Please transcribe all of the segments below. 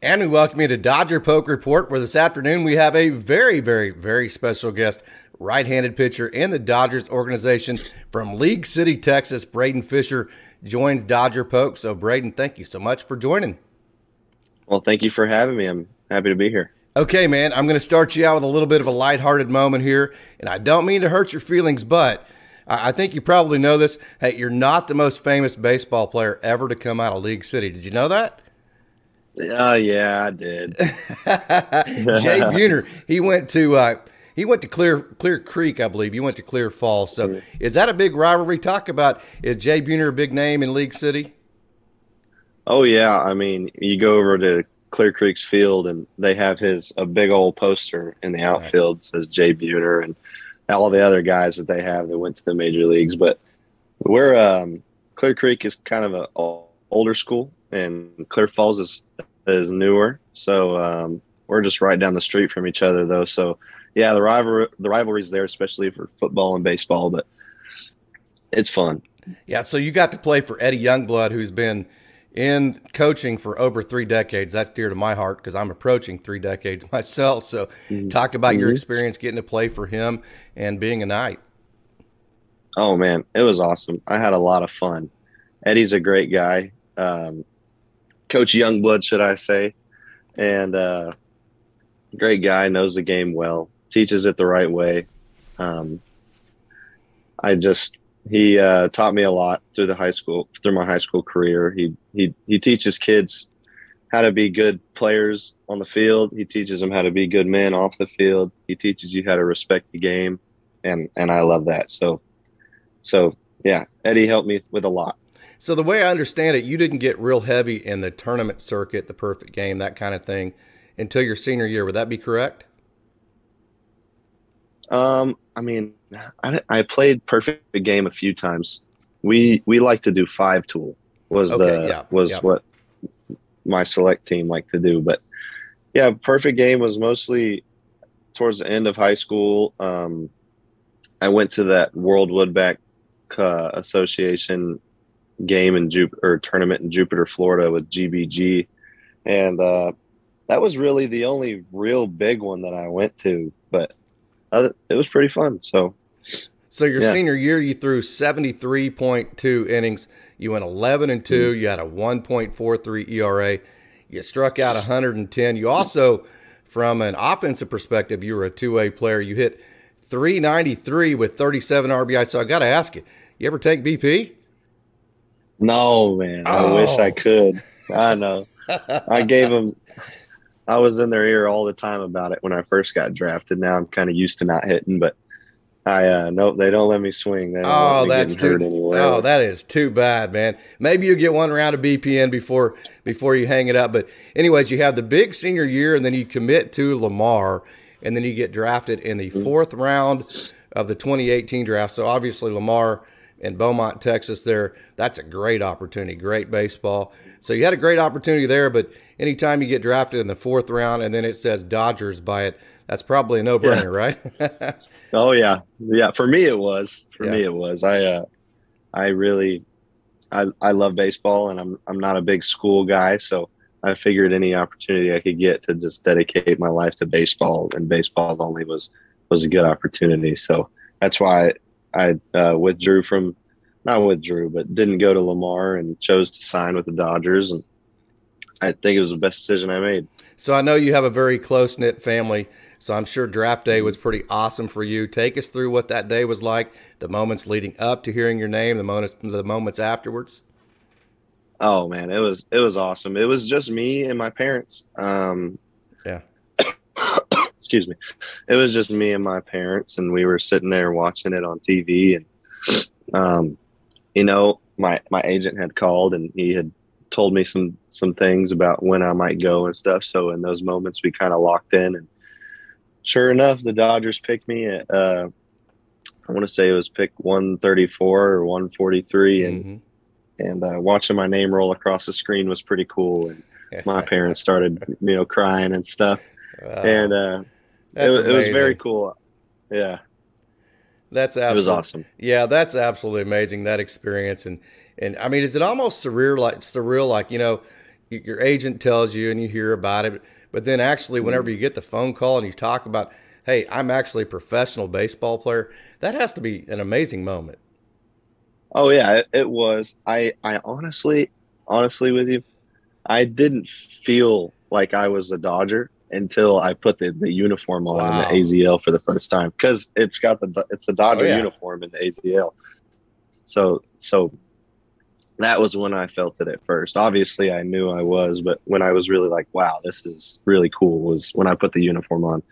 And we welcome you to Dodger Poke Report, where this afternoon we have a very, very, very special guest, right handed pitcher in the Dodgers organization from League City, Texas. Braydon Fisher joins Dodger Poke. So, Braydon, thank you so much for joining. Well, thank you for having me. I'm happy to be here. Okay, man, I'm going to start you out with a little bit of a lighthearted moment here. And I don't mean to hurt your feelings, but I think you probably know this. Hey, you're not the most famous baseball player ever to come out of League City. Did you know that? Oh yeah, I did. Jay Buhner, he went to uh, he went to Clear Clear Creek, I believe. You went to Clear Falls. So is that a big rivalry? Talk about is Jay Buhner a big name in League City? Oh yeah, I mean you go over to Clear Creek's field and they have his a big old poster in the outfield says Jay Buhner and all the other guys that they have that went to the major leagues. But we're um, Clear Creek is kind of a older school and Clear Falls is is newer. So um, we're just right down the street from each other, though. So yeah, the rivalry the rivalry's there, especially for football and baseball, but it's fun. Yeah, so you got to play for Eddie Youngblood, who's been in coaching for over three decades. That's dear to my heart because I'm approaching three decades myself. So, mm-hmm. talk about mm-hmm. your experience getting to play for him and being a knight. Oh man, it was awesome. I had a lot of fun. Eddie's a great guy. Um, Coach Youngblood, should I say, and uh, great guy, knows the game well, teaches it the right way. Um, I just he uh, taught me a lot through the high school through my high school career. He he he teaches kids how to be good players on the field. He teaches them how to be good men off the field. He teaches you how to respect the game, and and I love that. So so yeah, Eddie helped me with a lot. So the way I understand it, you didn't get real heavy in the tournament circuit, the perfect game, that kind of thing, until your senior year. Would that be correct? Um, I mean, I, I played perfect game a few times. We we like to do five tool was okay, the yeah, was yeah. what my select team liked to do, but yeah, perfect game was mostly towards the end of high school. Um, I went to that World Wood Bat uh, Association game in Jupiter or tournament in Jupiter, Florida with GBG. And uh, that was really the only real big one that I went to, but other, it was pretty fun. So, so your yeah. senior year, you threw 73.2 innings. You went 11 and 2. Mm-hmm. You had a 1.43 ERA. You struck out 110. You also, from an offensive perspective, you were a two way player. You hit 393 with 37 RBI. So I got to ask you, you ever take BP? No, man. I oh. wish I oh. could. I know. I gave them. I was in their ear all the time about it when I first got drafted. Now I'm kind of used to not hitting, but I uh nope, they don't let me swing. They oh, that's too. Oh, that is too bad, man. Maybe you get one round of BPN before before you hang it up. But anyways, you have the big senior year, and then you commit to Lamar, and then you get drafted in the mm-hmm. fourth round of the 2018 draft. So obviously Lamar in Beaumont, Texas, there, that's a great opportunity, great baseball. So you had a great opportunity there, but anytime you get drafted in the fourth round and then it says Dodgers by it, that's probably a no brainer, yeah. right? oh yeah. Yeah. For me it was. For yeah. me it was. I uh I really I I love baseball and I'm I'm not a big school guy, so I figured any opportunity I could get to just dedicate my life to baseball and baseball only was was a good opportunity. So that's why I uh, withdrew from, not withdrew, but didn't go to Lamar and chose to sign with the Dodgers. And I think it was the best decision I made. So I know you have a very close knit family. So I'm sure draft day was pretty awesome for you. Take us through what that day was like, the moments leading up to hearing your name, the moments, the moments afterwards. Oh man, it was it was awesome. It was just me and my parents. Um, excuse me, it was just me and my parents, and we were sitting there watching it on TV. And, um, you know, my, my agent had called and he had told me some, some things about when I might go and stuff. So in those moments, we kind of locked in. And sure enough, the Dodgers picked me at, uh, I want to say it was pick 134 or 143. And, mm-hmm. and uh, watching my name roll across the screen was pretty cool. And my parents started, you know, crying and stuff. Wow. And uh, it, it, was very cool. Yeah. That's absolutely, it was awesome. Yeah, that's absolutely amazing that experience and and I mean, is it almost surreal like surreal like you know your agent tells you and you hear about it, but then actually, whenever mm-hmm. you get the phone call and you talk about, hey, I'm actually a professional baseball player, that has to be an amazing moment. Oh yeah, it, it was. I I honestly, honestly with you, I didn't feel like I was a Dodger until I put the, the uniform on wow. in the AZL for the first time because it's got the it's the Dodger oh, yeah. uniform in the AZL. So so that was when I felt it at first. Obviously, I knew I was, but when I was really like, "Wow, this is really cool," was when I put the uniform on.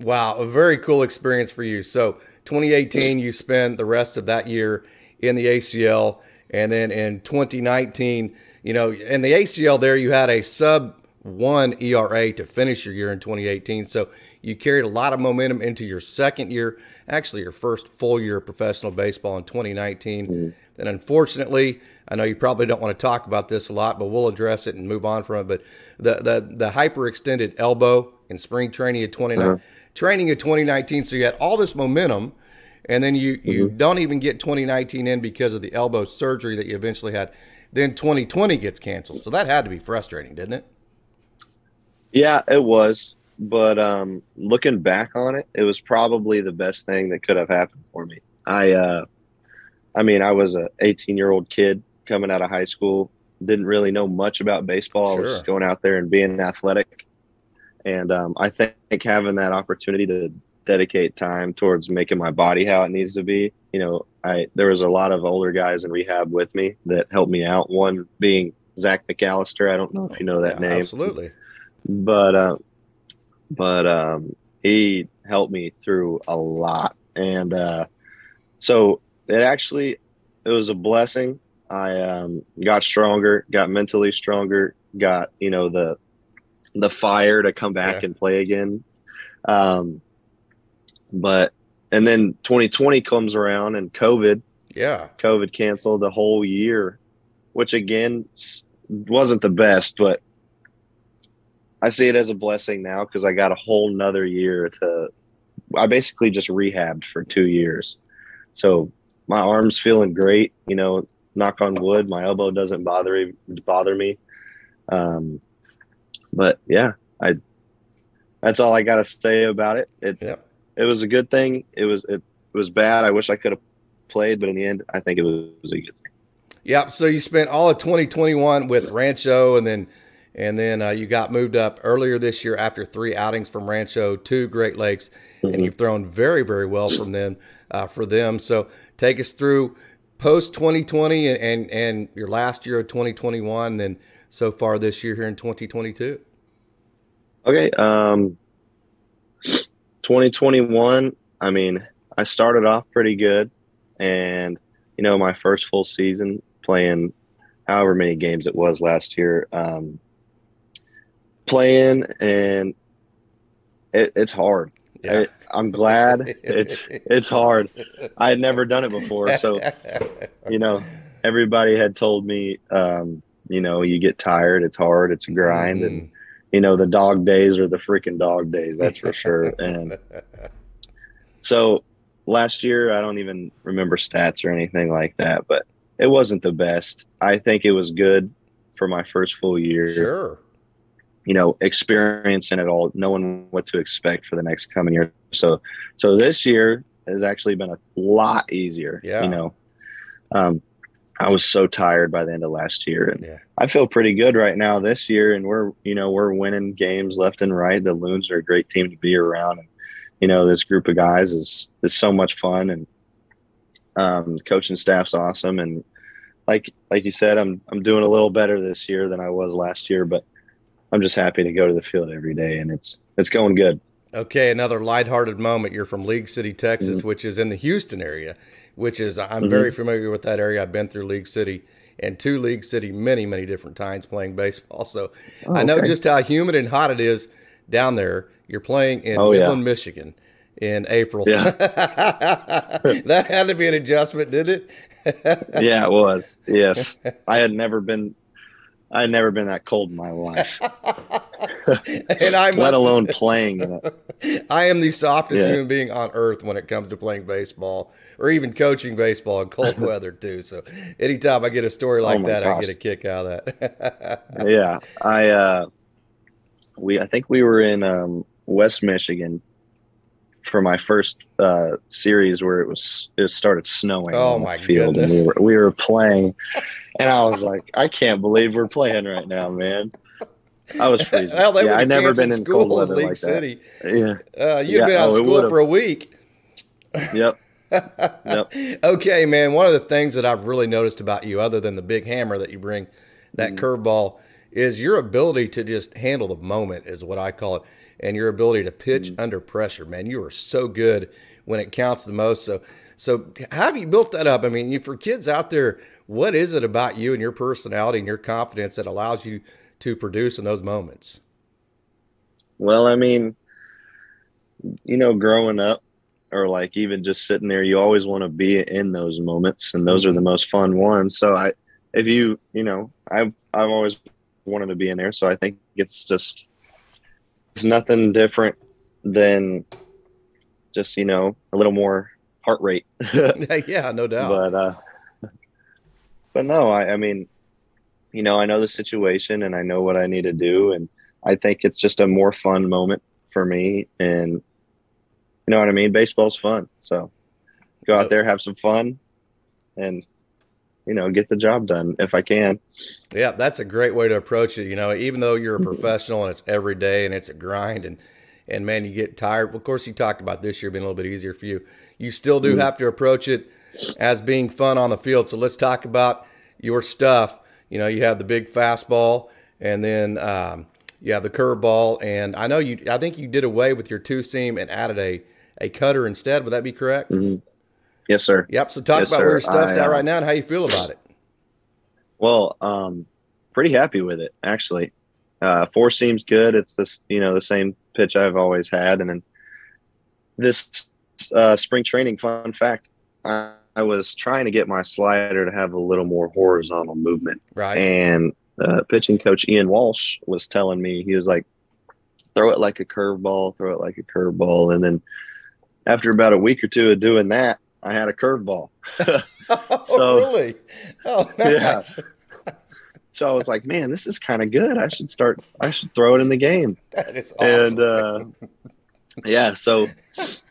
Wow, a very cool experience for you. So, 2018, you spent the rest of that year in the ACL, and then in 2019, you know, in the ACL, there you had a sub one ERA to finish your year in 2018. So you carried a lot of momentum into your second year, actually your first full year of professional baseball in 2019. Mm-hmm. Then unfortunately, I know you probably don't want to talk about this a lot, but we'll address it and move on from it. But the the, the hyperextended elbow in spring training of 2019, uh-huh. training of 2019. So you had all this momentum, and then you mm-hmm. you don't even get 2019 in because of the elbow surgery that you eventually had. Then 2020 gets canceled. So that had to be frustrating, didn't it? Yeah, it was. But um, looking back on it, it was probably the best thing that could have happened for me. I, uh, I mean, I was a 18 year old kid coming out of high school. Didn't really know much about baseball. Sure. I was just going out there and being athletic. And um, I think having that opportunity to dedicate time towards making my body how it needs to be, you know, I there was a lot of older guys in rehab with me that helped me out. One being Zach McAllister. I don't know if you know that yeah, name. Absolutely but uh, but um, he helped me through a lot, and uh, so it actually it was a blessing. I um, got stronger, got mentally stronger, got you know the the fire to come back yeah. and play again. Um, but and then 2020 comes around and COVID. Yeah, COVID canceled the whole year, which again wasn't the best, but I see it as a blessing now because I got a whole nother year to. I basically just rehabbed for two years, so my arm's feeling great. You know, knock on wood, my elbow doesn't bother bother me. Um, but yeah, I. That's all I got to say about it. It yeah. it was a good thing. It was it, it was bad. I wish I could have played, but in the end, I think it was, was a good thing. Yeah. So you spent all of 2021 with Rancho, and then and then uh, you got moved up earlier this year after three outings from Rancho to Great Lakes, mm-hmm. and you've thrown very, very well from them uh, for them. So take us through post 2020 and, and, and your last year of 2021, and then so far this year here in 2022. Okay. Um, 2021. I mean, I started off pretty good, and you know, my first full season playing however many games it was last year. Um, playing and it, it's hard. Yeah. I, am glad it's it's hard. I had never done it before, so you know, everybody had told me, um, you know, you get tired. It's hard. It's a grind, mm-hmm. and you know, the dog days are the freaking dog days. That's for sure. and so last year, I don't even remember stats or anything like that, but it wasn't the best. I think it was good for my first full year. Sure you know, experience experiencing it all, knowing what to expect for the next coming year. So, so this year has actually been a lot easier. Yeah. You know, um, I was so tired by the end of last year, and yeah. I feel pretty good right now this year. And we're, you know, we're winning games left and right. The Loons are a great team to be around, and you know, this group of guys is is so much fun, and um, coaching staff's awesome. And like like you said, I'm I'm doing a little better this year than I was last year, but I'm just happy to go to the field every day, and it's it's going good. Okay, another lighthearted moment. You're from League City, Texas, mm-hmm. which is in the Houston area, which is I'm mm-hmm. very familiar with that area. I've been through League City and to League City many, many different times playing baseball. So oh, I know just how humid and hot it is down there. You're playing in oh, Midland, yeah. Michigan in April. Yeah. that had to be an adjustment, did it? yeah, it was. Yes. I had never been I'd never been that cold in my life. and I let alone playing in it. I am the softest Yeah. human being on earth when it comes to playing baseball or even coaching baseball in cold weather too. So anytime I get a story like Oh that, I get a kick out of that. yeah, I uh, we I think we were in um, West Michigan for my first uh, series where it was it started snowing. Oh, my field, and we were we were playing, and I was like, I can't believe we're playing right now, man. I was freezing. Hell, yeah, I never been in school cold in weather League like City. that. Yeah. Uh, you'd Yeah, been out of oh, it school for a week. Yep. Yep. Okay, man. One of the things that I've really noticed about you, other than the big hammer that you bring, that Mm-hmm. curveball, is your ability to just handle the moment, is what I call it, and your ability to pitch Mm-hmm. under pressure. Man, you are so good when it counts the most. So, so how have you built that up? I mean, you, for kids out there, what is it about you and your personality and your confidence that allows you to produce in those moments? Well, I mean, you know, growing up or like even just sitting there, you always want to be in those moments and those are the most fun ones. So I if you, you know, I've I've always wanted to be in there, so I think it's just it's nothing different than just, you know, a little more heart rate. yeah, no doubt. but uh but no i i mean you know i know the situation and i know what i need to do and i think it's just a more fun moment for me and you know what i mean baseball's fun so go out there have some fun and you know get the job done if i can Yeah, that's a great way to approach it. You know, even though you're a Mm-hmm. professional and it's every day and it's a grind and and man, you get tired. Of course, you talked about this year being a little bit easier for you. You still Mm-hmm. do have to approach it as being fun on the field. So let's talk about your stuff. You know, you have the big fastball and then um, you have the curveball. And I know you. I think you did away with your two seam and added a a cutter instead. Would that be correct? Mhm. yes sir Yep. So talk Yes, about where your stuff's I, at uh, right now and how you feel about it. Well, um, pretty happy with it actually. Uh, four seam's good. It's this, you know, the same pitch I've always had. And then this uh, spring training, fun fact, I, I was trying to get my slider to have a little more horizontal movement, Right. and uh, pitching coach Ian Walsh was telling me he was like, throw it like a curveball, throw it like a curveball, and then after about a week or two of doing that, I had a curveball. oh, so- really? Oh, Yeah. So I was like, man, this is kind of good. I should start. I should throw it in the game. That is awesome. And uh, yeah, so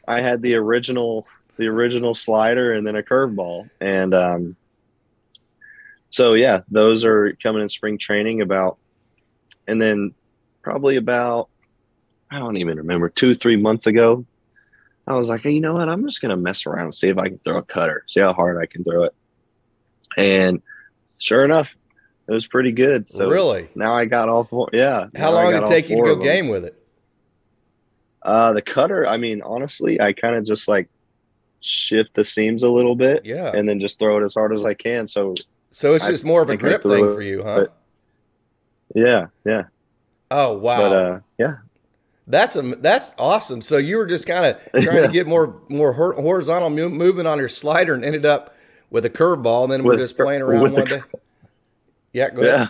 I had the original, the original slider, and then a curveball, and um, so yeah, those are coming in spring training about, and then probably about, I don't even remember two, three months ago, I was like, hey, you know what? I'm just gonna mess around and see if I can throw a cutter, see how hard I can throw it, and sure enough, it was pretty good. So really? now I got all four. Yeah. How long did it take you to go game with it? Uh, the cutter, I mean, honestly, I kind of just like shift the seams a little bit Yeah. and then just throw it as hard as I can. So, So it's I just more of a grip thing for you, huh? yeah, yeah. Oh wow, But, uh, yeah. that's a, that's awesome. So you were just kind of trying Yeah. to get more more horizontal movement on your slider and ended up with a curveball, and then we're With- just playing around one day. Yeah, go ahead. Yeah.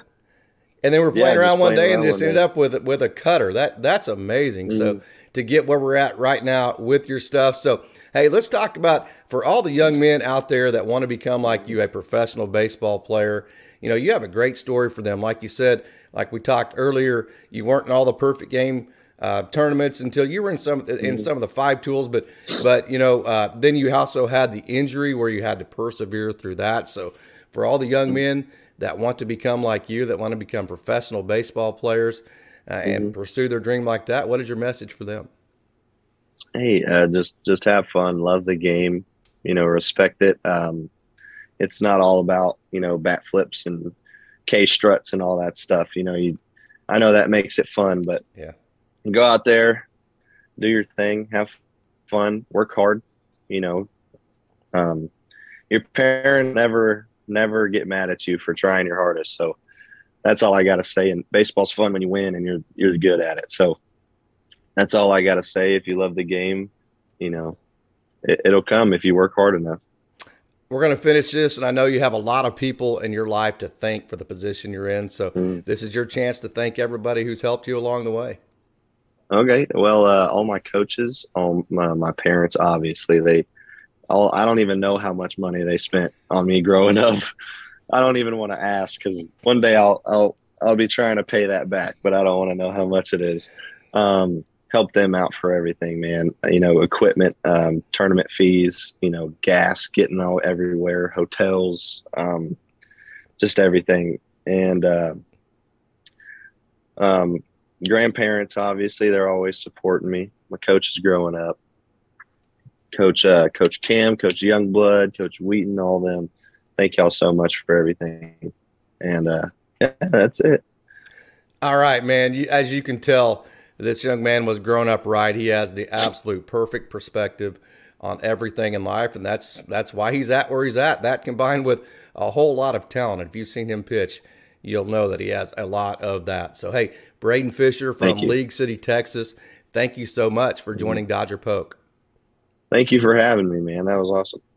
And then we're playing just around one day and around just ended day. up with with a cutter. That that's amazing. So Mhm. to get where we're at right now with your stuff. So hey, let's talk about for all the young men out there that want to become like you, a professional baseball player. You know, you have a great story for them. Like you said, like we talked earlier, you weren't in all the perfect game uh, tournaments until you were in some Mm-hmm. in some of the five tools, but but you know uh, then you also had the injury where you had to persevere through that. So for all the young Mm-hmm. men that want to become like you, that want to become professional baseball players uh, and Mm-hmm. pursue their dream like that, what is your message for them? Hey, uh, just, just have fun. Love the game, you know, respect it. Um, it's not all about, you know, bat flips and K struts and all that stuff. You know, you, I know that makes it fun, but Yeah. go out there, do your thing, have fun, work hard. You know, um, your parents never never get mad at you for trying your hardest. So that's all I got to say. And baseball's fun when you win and you're you're good at it. So that's all I got to say. If you love the game, you know, it, it'll come if you work hard enough. We're going to finish this, and I know you have a lot of people in your life to thank for the position you're in. So Mm. this is your chance to thank everybody who's helped you along the way. Okay. Well, uh, all my coaches, all my, my parents, obviously, they all, I don't even know how much money they spent on me growing up. I don't even want to ask because one day I'll, I'll, I'll be trying to pay that back, but I don't want to know how much it is. Um, help them out for everything, man. You know, equipment, um, tournament fees, you know, gas getting all everywhere, hotels, um, just everything. And, uh, um, grandparents, obviously, they're always supporting me. My coaches growing up, Coach uh, Coach Cam, Coach Youngblood, Coach Wheaton, all them. Thank y'all so much for everything. And uh, yeah, that's it. All right, man. You, as you can tell, this young man was grown up right. He has the absolute perfect perspective on everything in life, and that's that's why he's at where he's at. That combined with a whole lot of talent. If you've seen him pitch, you'll know that he has a lot of that. So, hey, Braydon Fisher from League City, Texas, thank you so much for mm-hmm. joining Dodger Poke. Thank you for having me, man. That was awesome.